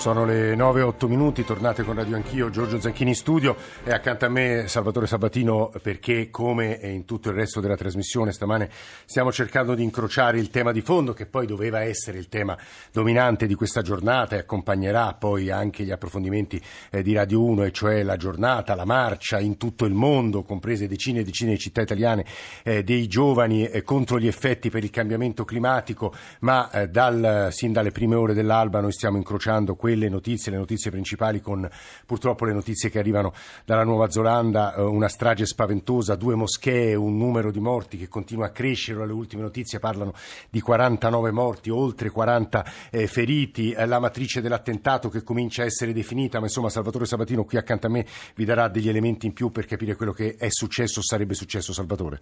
Sono le 9-8 minuti, tornate con Radio Anch'io, Giorgio Zanchini in studio. E accanto a me Salvatore Sabatino perché come in tutto il resto della trasmissione stamane stiamo cercando di incrociare il tema di fondo che poi doveva essere il tema dominante di questa giornata e accompagnerà poi anche gli approfondimenti eh, di Radio 1 e cioè la giornata, la marcia in tutto il mondo, comprese decine e decine di città italiane eh, dei giovani eh, contro gli effetti per il cambiamento climatico, ma dal, sin dalle prime ore dell'alba noi stiamo incrociando quelle notizie, le notizie principali con purtroppo le notizie che arrivano dalla Nuova Zelanda, eh, una strage spaventosa, due moschee, un numero di morti che continua a crescere, le ultime notizie parlano di 49 morti, oltre 40 eh, feriti, eh, la matrice dell'attentato che comincia a essere definita, ma insomma Salvatore Sabatino qui accanto a me vi darà degli elementi in più per capire quello che è successo o sarebbe successo Salvatore.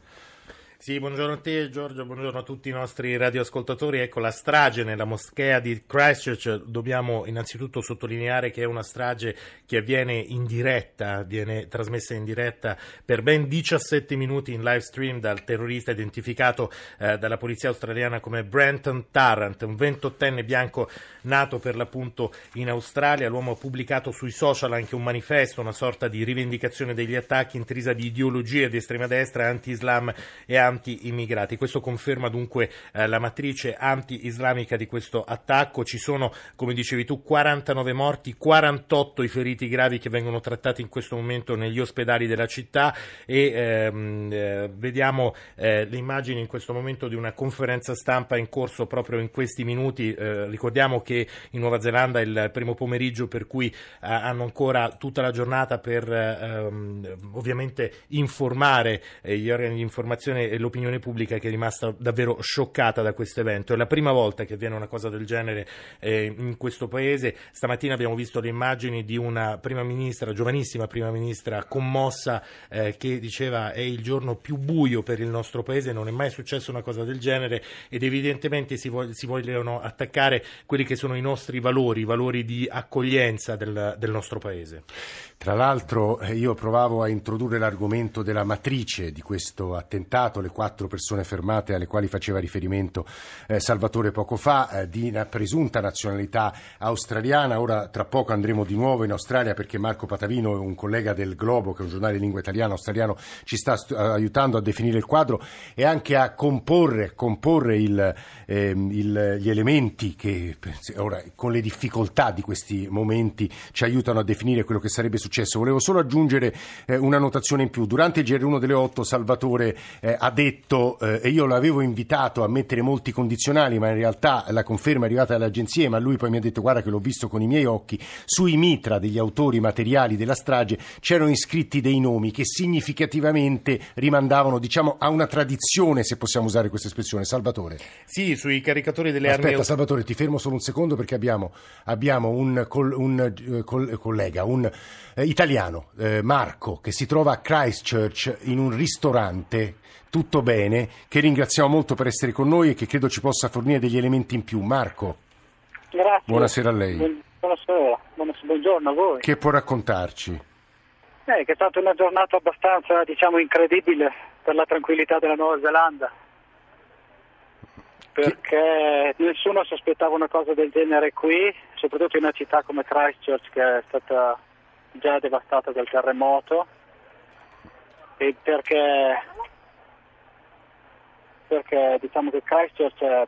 Sì, buongiorno a te Giorgio, buongiorno a tutti i nostri radioascoltatori. Ecco la strage nella moschea di Christchurch. Dobbiamo innanzitutto sottolineare che è una strage che avviene in diretta, viene trasmessa in diretta per ben 17 minuti in live stream dal terrorista identificato eh, dalla polizia australiana come Brenton Tarrant, un 28enne bianco nato per l'appunto in Australia. L'uomo ha pubblicato sui social anche un manifesto, una sorta di rivendicazione degli attacchi intrisa di ideologie di estrema destra, anti-islam e anti anti-immigrati. Questo conferma dunque eh, la matrice anti-islamica di questo attacco. Ci sono, come dicevi tu, 49 morti, 48 i feriti gravi che vengono trattati in questo momento negli ospedali della città e ehm, eh, vediamo eh, le immagini in questo momento di una conferenza stampa in corso proprio in questi minuti. Eh, ricordiamo che in Nuova Zelanda è il primo pomeriggio per cui eh, hanno ancora tutta la giornata per ehm, ovviamente informare eh, gli organi di informazione l'opinione pubblica che è rimasta davvero scioccata da questo evento. È la prima volta che avviene una cosa del genere eh, in questo paese. Stamattina abbiamo visto le immagini di una prima ministra, giovanissima prima ministra, commossa, eh, che diceva è il giorno più buio per il nostro paese, non è mai successa una cosa del genere ed evidentemente si, vog- si vogliono attaccare quelli che sono i nostri valori, i valori di accoglienza del, del nostro paese. Tra l'altro eh, io provavo a introdurre l'argomento della matrice di questo attentato, le quattro persone fermate alle quali faceva riferimento eh, Salvatore poco fa, eh, di una presunta nazionalità australiana. Ora tra poco andremo di nuovo in Australia perché Marco Patavino, un collega del Globo, che è un giornale di lingua italiana australiano, ci sta st- aiutando a definire il quadro e anche a comporre, comporre il, ehm, il, gli elementi che ora con le difficoltà di questi momenti ci aiutano a definire quello che sarebbe successo successo. Volevo solo aggiungere eh, una notazione in più. Durante il GR1 delle 8 Salvatore eh, ha detto, eh, e io l'avevo invitato a mettere molti condizionali, ma in realtà la conferma è arrivata dalle agenzie, ma lui poi mi ha detto guarda che l'ho visto con i miei occhi, sui mitra degli autori materiali della strage c'erano iscritti dei nomi che significativamente rimandavano diciamo, a una tradizione, se possiamo usare questa espressione. Salvatore. Sì, sui caricatori delle Aspetta, armi... Salvatore, ti fermo solo un secondo perché abbiamo, abbiamo un, col, un col, collega, un eh, italiano, eh, Marco, che si trova a Christchurch in un ristorante, tutto bene, che ringraziamo molto per essere con noi e che credo ci possa fornire degli elementi in più. Marco. Grazie. Buonasera a lei. Buonasera, buongiorno a voi. Che può raccontarci? Eh, che è stata una giornata abbastanza, diciamo, incredibile per la tranquillità della Nuova Zelanda. Perché che... nessuno si aspettava una cosa del genere qui, soprattutto in una città come Christchurch che è stata già devastata dal terremoto e perché, perché diciamo che Christchurch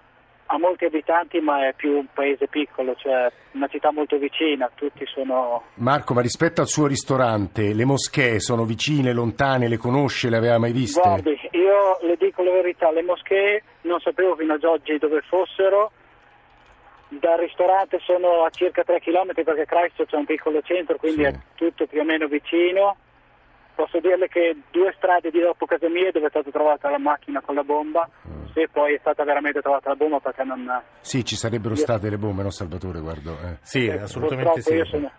ha molti abitanti ma è più un paese piccolo, cioè una città molto vicina, tutti sono... Marco, ma rispetto al suo ristorante, le moschee sono vicine, lontane, le conosce, le aveva mai viste? Guardi, io le dico la verità, le moschee non sapevo fino ad oggi dove fossero, dal ristorante sono a circa 3 km perché Christchurch è un piccolo centro, quindi sì. è tutto più o meno vicino. Posso dirle che due strade di dopo casa mia dove è stata trovata la macchina con la bomba, mm. se poi è stata veramente trovata la bomba perché non... Sì, ci sarebbero io... state le bombe, no Salvatore? Guardo, eh. Sì, eh, assolutamente sì. Sono...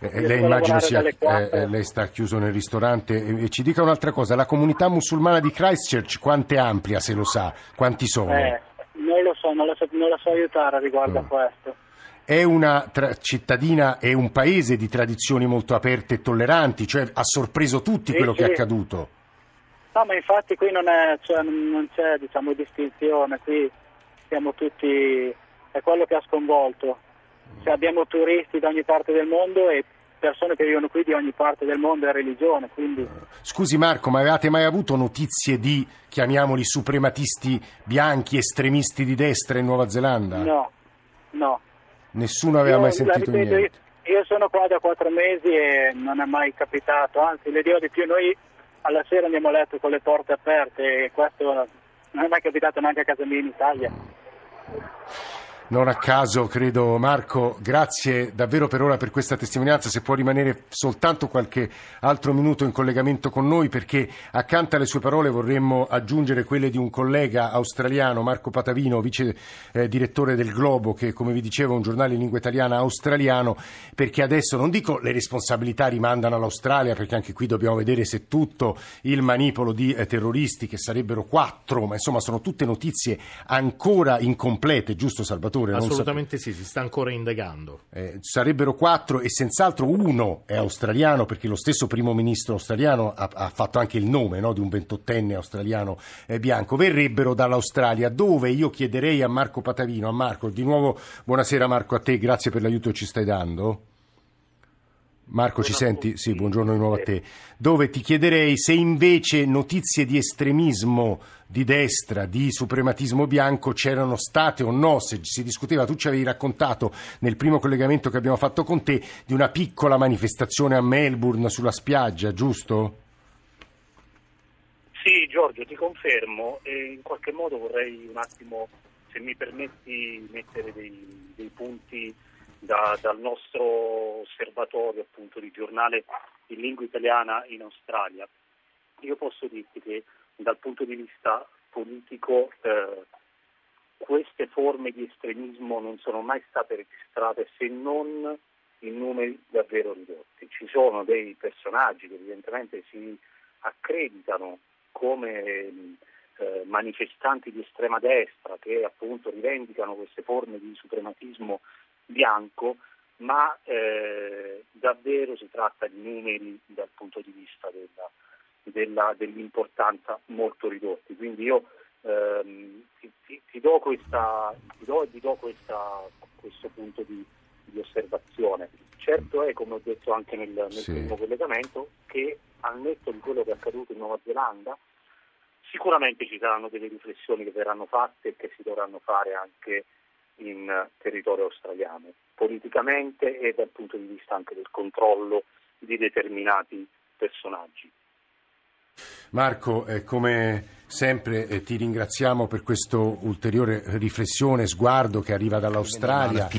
Eh, lei immagino sia, eh, lei sta chiuso nel ristorante e ci dica un'altra cosa, la comunità musulmana di Christchurch quanto è ampia se lo sa? Quanti sono? Non lo so, non la so, non la so aiutare riguardo mm. a questo. È una tra- cittadina e un paese di tradizioni molto aperte e tolleranti, cioè ha sorpreso tutti sì, quello sì. che è accaduto. No, ma infatti qui non, è, cioè, non c'è diciamo, distinzione, qui siamo tutti, è quello che ha sconvolto. Cioè, abbiamo turisti da ogni parte del mondo e persone che vivono qui di ogni parte del mondo e religione. Quindi... Scusi Marco, ma avevate mai avuto notizie di, chiamiamoli, suprematisti bianchi, estremisti di destra in Nuova Zelanda? No, no. Nessuno aveva io, mai sentito ripeto, niente? Io, io sono qua da quattro mesi e non è mai capitato, anzi le dirò di più, noi alla sera andiamo a letto con le porte aperte e questo non è mai capitato neanche a casa mia in Italia. Non a caso, credo Marco, grazie davvero per ora per questa testimonianza, se può rimanere soltanto qualche altro minuto in collegamento con noi perché accanto alle sue parole vorremmo aggiungere quelle di un collega australiano, Marco Patavino, vice eh, direttore del Globo, che come vi dicevo è un giornale in lingua italiana australiano, perché adesso non dico le responsabilità rimandano all'Australia, perché anche qui dobbiamo vedere se tutto il manipolo di eh, terroristi, che sarebbero quattro, ma insomma sono tutte notizie ancora incomplete, giusto Salvatore? Assolutamente sì, si sta ancora indagando. Eh, sarebbero quattro e senz'altro uno è australiano perché lo stesso primo ministro australiano ha, ha fatto anche il nome no, di un ventottenne australiano eh, bianco. Verrebbero dall'Australia dove io chiederei a Marco Patavino, a Marco, di nuovo buonasera Marco a te, grazie per l'aiuto che ci stai dando. Marco, ci senti? Sì, buongiorno di nuovo a te. Dove ti chiederei se invece notizie di estremismo di destra, di suprematismo bianco c'erano state o no, se si discuteva, tu ci avevi raccontato nel primo collegamento che abbiamo fatto con te di una piccola manifestazione a Melbourne sulla spiaggia, giusto? Sì, Giorgio, ti confermo e in qualche modo vorrei un attimo, se mi permetti, mettere dei, dei punti da, dal nostro osservatorio appunto di giornale in lingua italiana in Australia. Io posso dirti che dal punto di vista politico eh, queste forme di estremismo non sono mai state registrate se non in numeri davvero ridotti. Ci sono dei personaggi che evidentemente si accreditano come eh, manifestanti di estrema destra che appunto rivendicano queste forme di suprematismo bianco, ma eh, davvero si tratta di numeri dal punto di vista della, della, dell'importanza molto ridotti. Quindi io ehm, ti, ti, ti, do, questa, ti do, ti do questa, questo punto di, di, osservazione. Certo è, come ho detto anche nel, nel sì. primo collegamento, che al netto di quello che è accaduto in Nuova Zelanda, sicuramente ci saranno delle riflessioni che verranno fatte e che si dovranno fare anche in territorio australiano, politicamente e dal punto di vista anche del controllo di determinati personaggi. Marco, eh, come sempre eh, ti ringraziamo per questa ulteriore riflessione, sguardo che arriva dall'Australia. Eh,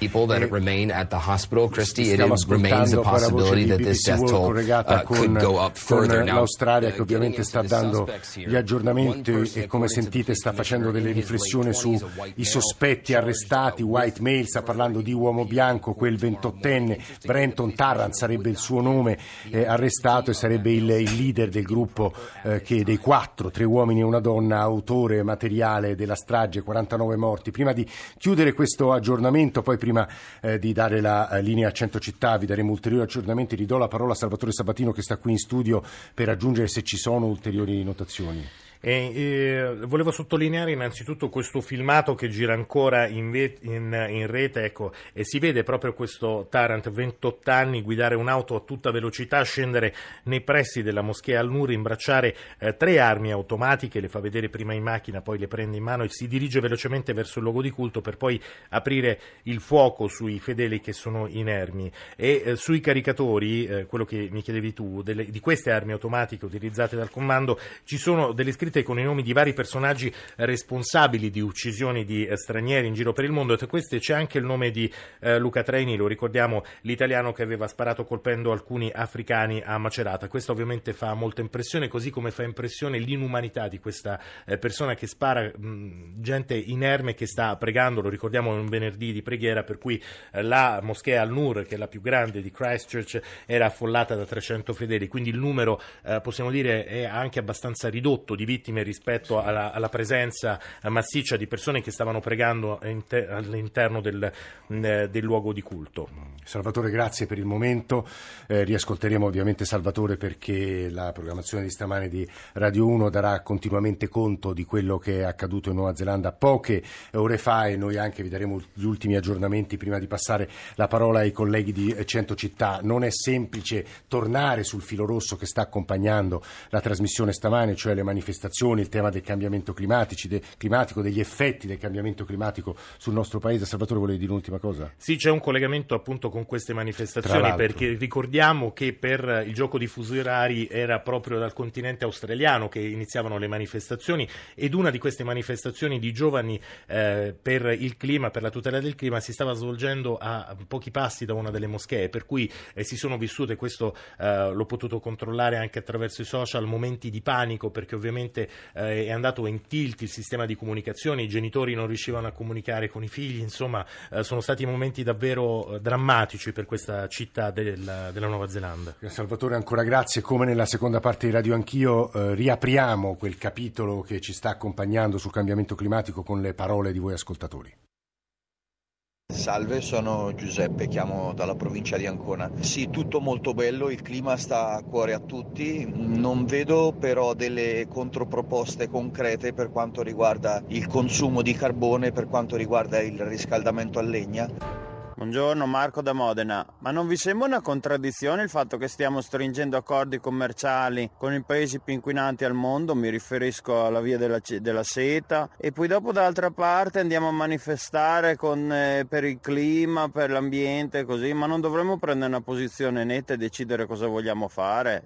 stiamo ascoltando poi la voce di BBC World collegata con, con l'Australia che ovviamente sta dando gli aggiornamenti e come sentite sta facendo delle riflessioni sui sospetti arrestati, white male, sta parlando di uomo bianco, quel ventottenne, Brenton Tarrant sarebbe il suo nome, eh, arrestato e sarebbe il, il leader del gruppo eh, che, dei quattro, tre uomini e una donna, autore materiale della strage, 49 morti. Prima di chiudere questo aggiornamento, poi prima eh, di dare la eh, linea a 100 città, vi daremo ulteriori aggiornamenti, ridò la parola a Salvatore Sabatino che sta qui in studio per aggiungere se ci sono ulteriori notazioni. E, eh, volevo sottolineare innanzitutto questo filmato che gira ancora in, ve- in, in rete ecco, e si vede proprio questo Tarant, 28 anni, guidare un'auto a tutta velocità, scendere nei pressi della moschea Al-Nur, imbracciare eh, tre armi automatiche, le fa vedere prima in macchina, poi le prende in mano e si dirige velocemente verso il luogo di culto per poi aprire il fuoco sui fedeli che sono inermi. E eh, sui caricatori, eh, quello che mi chiedevi tu, delle, di queste armi automatiche utilizzate dal comando, ci sono delle scritte scritte con i nomi di vari personaggi responsabili di uccisioni di eh, stranieri in giro per il mondo. Tra queste c'è anche il nome di eh, Luca Traini, lo ricordiamo, l'italiano che aveva sparato colpendo alcuni africani a Macerata. Questo ovviamente fa molta impressione, così come fa impressione l'inumanità di questa eh, persona che spara mh, gente inerme che sta pregando, lo ricordiamo è un venerdì di preghiera per cui eh, la moschea Al-Nur, che è la più grande di Christchurch, era affollata da 300 fedeli, quindi il numero eh, possiamo dire è anche abbastanza ridotto di vittime vittime rispetto alla, alla presenza massiccia di persone che stavano pregando all'interno del, del luogo di culto. Salvatore, grazie per il momento. Eh, riascolteremo ovviamente Salvatore perché la programmazione di stamane di Radio 1 darà continuamente conto di quello che è accaduto in Nuova Zelanda poche ore fa e noi anche vi daremo gli ultimi aggiornamenti prima di passare la parola ai colleghi di Cento Città. Non è semplice tornare sul filo rosso che sta accompagnando la trasmissione stamane, cioè le manifestazioni, il tema del cambiamento de, climatico, degli effetti del cambiamento climatico sul nostro paese. Salvatore, volevi dire un'ultima cosa? Sì, c'è un collegamento appunto con queste manifestazioni perché ricordiamo che per il gioco di fusi orari era proprio dal continente australiano che iniziavano le manifestazioni ed una di queste manifestazioni di giovani eh, per il clima, per la tutela del clima si stava svolgendo a pochi passi da una delle moschee, per cui eh, si sono vissute, questo eh, l'ho potuto controllare anche attraverso i social, momenti di panico perché ovviamente eh, è andato in tilt il sistema di comunicazione, i genitori non riuscivano a comunicare con i figli, insomma eh, sono stati momenti davvero eh, drammatici per questa città del, della Nuova Zelanda. Salvatore, ancora grazie. Come nella seconda parte di Radio Anch'io eh, riapriamo quel capitolo che ci sta accompagnando sul cambiamento climatico con le parole di voi ascoltatori. Salve, sono Giuseppe, chiamo dalla provincia di Ancona. Sì, tutto molto bello, il clima sta a cuore a tutti, non vedo però delle controproposte concrete per quanto riguarda il consumo di carbone, per quanto riguarda il riscaldamento a legna. Buongiorno Marco da Modena, ma non vi sembra una contraddizione il fatto che stiamo stringendo accordi commerciali con i paesi più inquinanti al mondo, mi riferisco alla via della, della seta, e poi dopo d'altra parte andiamo a manifestare con, eh, per il clima, per l'ambiente, così, ma non dovremmo prendere una posizione netta e decidere cosa vogliamo fare?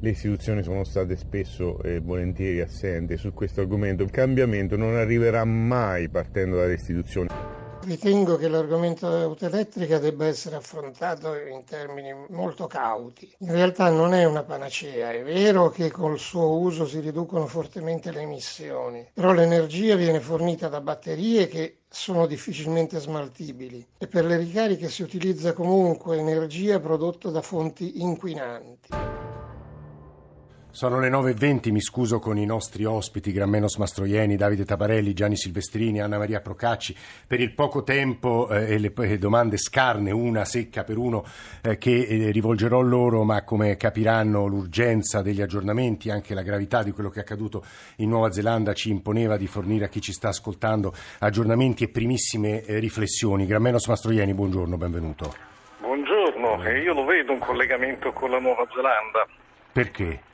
le istituzioni sono state spesso e volentieri assenti su questo argomento. Il cambiamento non arriverà mai partendo dalle istituzioni. Ritengo che l'argomento dell'auto elettrica debba essere affrontato in termini molto cauti. In realtà non è una panacea, è vero che col suo uso si riducono fortemente le emissioni, però l'energia viene fornita da batterie che sono difficilmente smaltibili e per le ricariche si utilizza comunque energia prodotta da fonti inquinanti. Sono le 9.20, mi scuso con i nostri ospiti, Grammenos Mastroieni, Davide Tabarelli, Gianni Silvestrini, Anna Maria Procacci, per il poco tempo eh, e le, le, domande scarne, una secca per uno, eh, che eh, rivolgerò loro, ma come capiranno l'urgenza degli aggiornamenti, anche la gravità di quello che è accaduto in Nuova Zelanda ci imponeva di fornire a chi ci sta ascoltando aggiornamenti e primissime eh, riflessioni. Grammenos Mastroieni, buongiorno, benvenuto. Buongiorno, io lo vedo un collegamento con la Nuova Zelanda. Perché?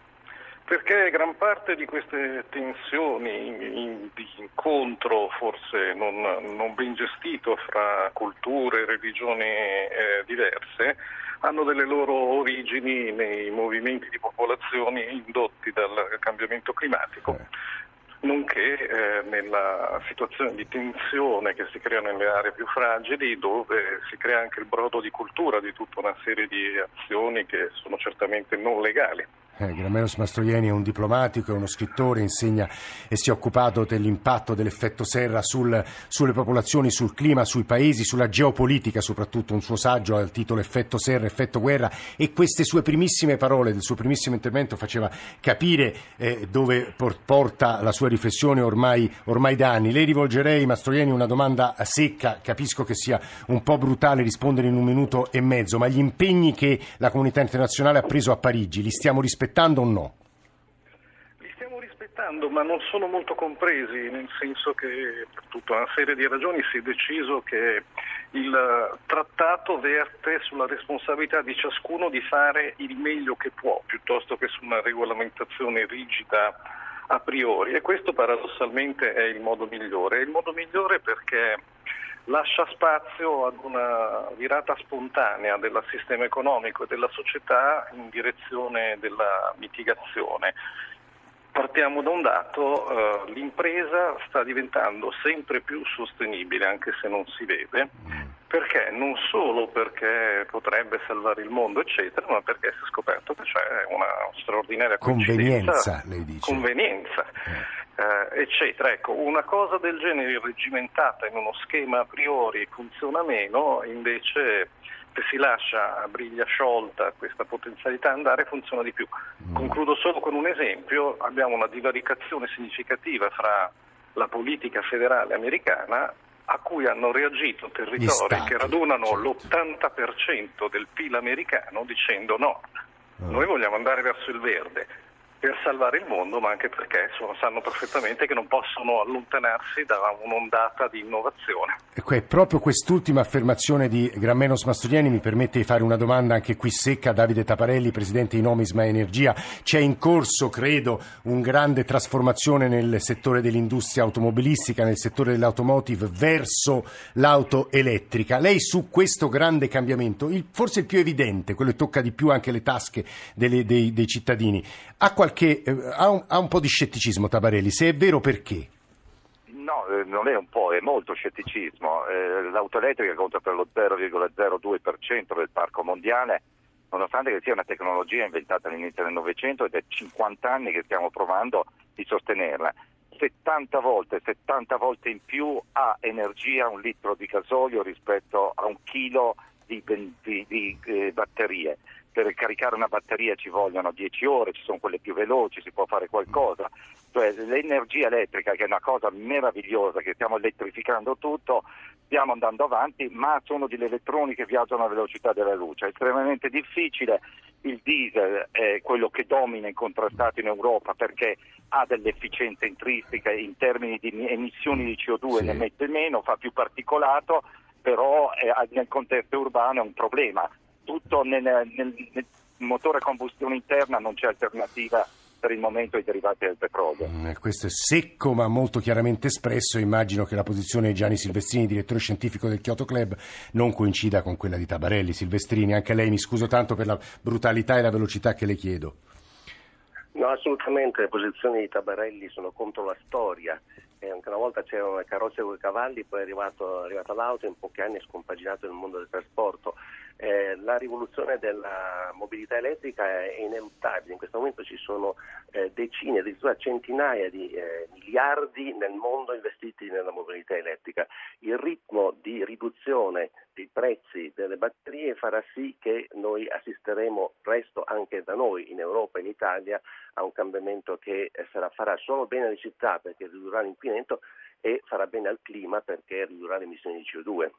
Perché gran parte di queste tensioni di incontro, forse non, non ben gestito, fra culture e religioni eh, diverse, hanno delle loro origini nei movimenti di popolazioni indotti dal cambiamento climatico. Eh nonché eh, nella situazione di tensione che si crea nelle aree più fragili dove si crea anche il brodo di cultura di tutta una serie di azioni che sono certamente non legali. Eh, Grameros Mastroieni è un diplomatico, è uno scrittore, insegna e si è occupato dell'impatto dell'effetto serra sul, sulle popolazioni, sul clima, sui paesi, sulla geopolitica, soprattutto un suo saggio al titolo Effetto serra, effetto guerra e queste sue primissime parole del suo primissimo intervento faceva capire eh, dove porta la sua riflessione ormai, ormai da anni. Lei rivolgerei, Mastroieni, una domanda secca, capisco che sia un po' brutale rispondere in un minuto e mezzo, ma gli impegni che la comunità internazionale ha preso a Parigi li stiamo rispettando? Rispettando o no? Li stiamo rispettando, ma non sono molto compresi, nel senso che per tutta una serie di ragioni si è deciso che il trattato verte sulla responsabilità di ciascuno di fare il meglio che può, piuttosto che su una regolamentazione rigida a priori e questo paradossalmente è il modo migliore. È il modo migliore perché lascia spazio ad una virata spontanea del sistema economico e della società in direzione della mitigazione. Partiamo da un dato, eh, l'impresa sta diventando sempre più sostenibile anche se non si vede, perché non solo perché potrebbe salvare il mondo eccetera, ma perché si è scoperto che c'è una straordinaria convenienza, lei dice. convenienza. Eh eh, eccetera. Ecco, una cosa del genere irregimentata in uno schema a priori funziona meno, invece se si lascia a briglia sciolta questa potenzialità andare funziona di più. Concludo solo con un esempio, abbiamo una divaricazione significativa fra la politica federale americana a cui hanno reagito territori che radunano certo. l'80% del PIL americano dicendo no, ah. noi vogliamo andare verso il verde per salvare il mondo, ma anche perché sanno perfettamente che non possono allontanarsi da un'ondata di innovazione. Ecco, proprio quest'ultima affermazione di Grammenos Mastroianni mi permette di fare una domanda anche qui secca a Davide Taparelli, presidente di Nomisma Energia. C'è in corso, credo, una grande trasformazione nel settore dell'industria automobilistica, nel settore dell'automotive verso l'auto elettrica. Lei su questo grande cambiamento, il, forse il più evidente, quello che tocca di più anche le tasche delle, dei, dei cittadini, ha qualche qualche, eh, ha, un, ha un po' di scetticismo Tabarelli, se è vero perché? No, eh, non è un po', è molto scetticismo. Eh, l'auto elettrica conta per lo 0,02% del parco mondiale, nonostante che sia una tecnologia inventata all'inizio del Novecento ed è 50 anni che stiamo provando di sostenerla. 70 volte, 70 volte in più ha energia un litro di gasolio rispetto a un chilo di, di, di eh, batterie per caricare una batteria ci vogliono 10 ore, ci sono quelle più veloci, si può fare qualcosa. Cioè, l'energia elettrica, che è una cosa meravigliosa, che stiamo elettrificando tutto, stiamo andando avanti, ma sono degli elettroni che viaggiano a velocità della luce. È estremamente difficile. Il diesel è quello che domina incontrastato in Europa perché ha delle efficienze intrinseche in termini di emissioni di CO2, sì. ne mette meno, fa più particolato, però è, nel contesto urbano è un problema tutto nel, nel, nel motore a combustione interna non c'è alternativa per il momento ai derivati del petrolio. Mm, questo è secco ma molto chiaramente espresso. Immagino che la posizione di Gianni Silvestrini, direttore scientifico del Kyoto Club, non coincida con quella di Tabarelli. Silvestrini, anche lei mi scuso tanto per la brutalità e la velocità che le chiedo. No, assolutamente, le posizioni di Tabarelli sono contro la storia. E anche una volta c'erano le carrozze con i cavalli, poi è, arrivato, è arrivata l'auto e in pochi anni è scompaginato nel mondo del trasporto. Eh, la rivoluzione della mobilità elettrica è ineluttabile, in questo momento ci sono eh, decine, addirittura centinaia di eh, miliardi nel mondo investiti nella mobilità elettrica. Il ritmo di riduzione dei prezzi delle batterie farà sì che noi assisteremo presto anche da noi in Europa e in Italia a un cambiamento che eh, sarà, farà solo bene alle città perché ridurrà l'inquinamento e farà bene al clima perché ridurrà le emissioni di CO2.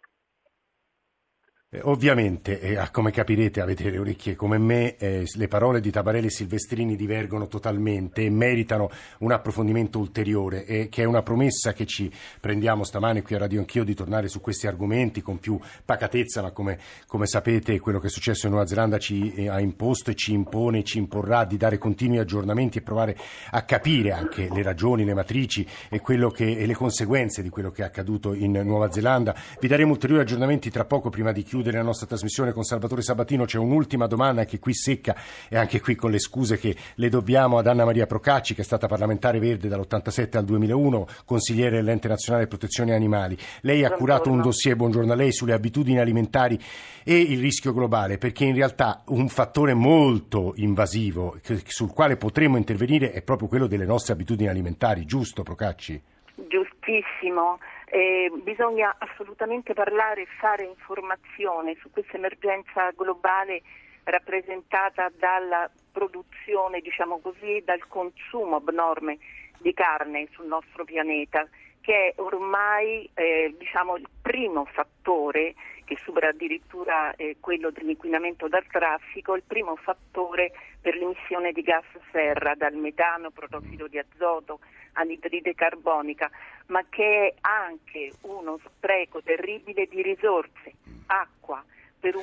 Eh, ovviamente, eh, come capirete, avete le orecchie come me, eh, le parole di Tabarelli e Silvestrini divergono totalmente e meritano un approfondimento ulteriore, e che è una promessa che ci prendiamo stamane qui a Radio Anch'io di tornare su questi argomenti con più pacatezza, ma come, come sapete quello che è successo in Nuova Zelanda ci eh, ha imposto e ci impone ci imporrà di dare continui aggiornamenti e provare a capire anche le ragioni, le matrici e, che, e le conseguenze di quello che è accaduto in Nuova Zelanda. Vi daremo ulteriori aggiornamenti tra poco prima di chiudere chiudere la nostra trasmissione con Salvatore Sabatino c'è un'ultima domanda anche qui secca e anche qui con le scuse che le dobbiamo ad Anna Maria Procacci che è stata parlamentare verde dall'87 al 2001, consigliere dell'Ente Nazionale Protezione Animali. Lei ha curato un dossier, buongiorno a lei, sulle abitudini alimentari e il rischio globale perché in realtà un fattore molto invasivo sul quale potremmo intervenire è proprio quello delle nostre abitudini alimentari, giusto Procacci? Giustissimo. Eh, bisogna assolutamente parlare e fare informazione su questa emergenza globale rappresentata dalla produzione, diciamo così, dal consumo abnorme di carne sul nostro pianeta, che è ormai eh, diciamo, il primo fattore che supera addirittura eh, quello dell'inquinamento dal traffico, il primo fattore per l'emissione di gas serra, dal metano, protossido di azoto, anidride carbonica, ma che è anche uno spreco terribile di risorse, acqua.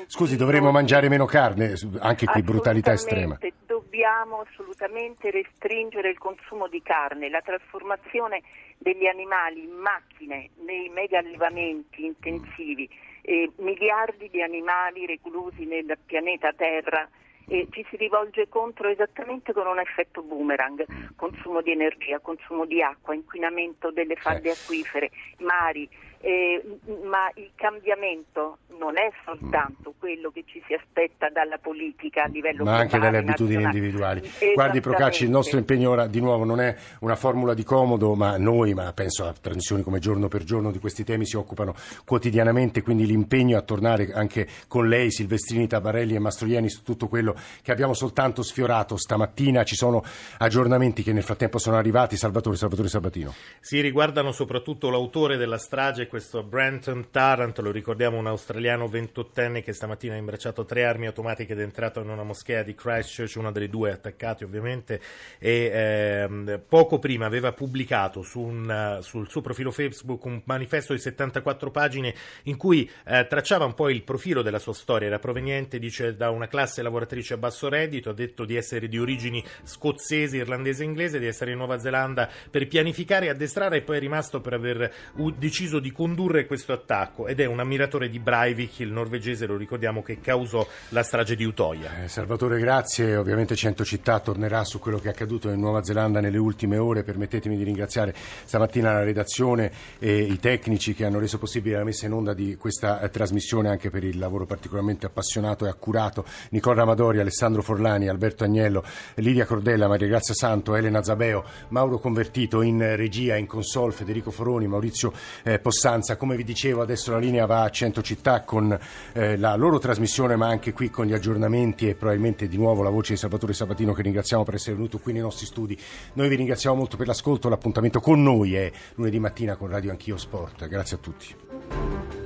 Scusi, dovremmo mangiare meno carne, anche qui brutalità estrema. Dobbiamo assolutamente restringere il consumo di carne, la trasformazione degli animali in macchine nei mega allevamenti intensivi, eh, miliardi di animali reclusi nel pianeta Terra e ci si rivolge contro esattamente con un effetto boomerang, consumo di energia, consumo di acqua, inquinamento delle falde eh. acquifere, mari, eh, ma il cambiamento non è soltanto quello che ci si aspetta dalla politica a livello ma anche dalle abitudini individuali. Guardi Procacci, il nostro impegno ora di nuovo non è una formula di comodo, ma noi, ma penso a trasmissioni come giorno per giorno di questi temi si occupano quotidianamente, quindi l'impegno a tornare anche con lei, Silvestrini, Tabarelli e Mastroieni su tutto quello che abbiamo soltanto sfiorato stamattina. Ci sono aggiornamenti che nel frattempo sono arrivati. Salvatore, Salvatore Sabatino. Si riguardano soprattutto l'autore della strage questo Brenton Tarrant, lo ricordiamo un australiano 28enne che stamattina ha imbracciato tre armi automatiche ed è entrato in una moschea di Christchurch, una delle due attaccate ovviamente, e ehm, poco prima aveva pubblicato su un, sul suo profilo Facebook un manifesto di 74 pagine in cui eh, tracciava un po' il profilo della sua storia, era proveniente dice, da una classe lavoratrice a basso reddito, ha detto di essere di origini scozzesi, irlandese e inglese, di essere in Nuova Zelanda per pianificare e addestrare e poi è rimasto per aver deciso di condurre questo attacco ed è un ammiratore di Breivik, il norvegese, lo ricordiamo, che causò la strage di Utoia. Eh, Salvatore, grazie. Ovviamente Centocittà tornerà su quello che è accaduto in Nuova Zelanda nelle ultime ore. Permettetemi di ringraziare stamattina la redazione e i tecnici che hanno reso possibile la messa in onda di questa eh, trasmissione anche per il lavoro particolarmente appassionato e accurato. Nicola Amadori, Alessandro Forlani, Alberto Agnello, Lidia Cordella, Maria Grazia Santo, Elena Zabeo, Mauro Convertito in regia, in console, Federico Foroni, Maurizio eh, abbastanza. Come vi dicevo, adesso la linea va a 100 città con eh, la loro trasmissione, ma anche qui con gli aggiornamenti e probabilmente di nuovo la voce di Salvatore Sabatino che ringraziamo per essere venuto qui nei nostri studi. Noi vi ringraziamo molto per l'ascolto, l'appuntamento con noi è lunedì mattina con Radio Anch'io Sport. Grazie a tutti.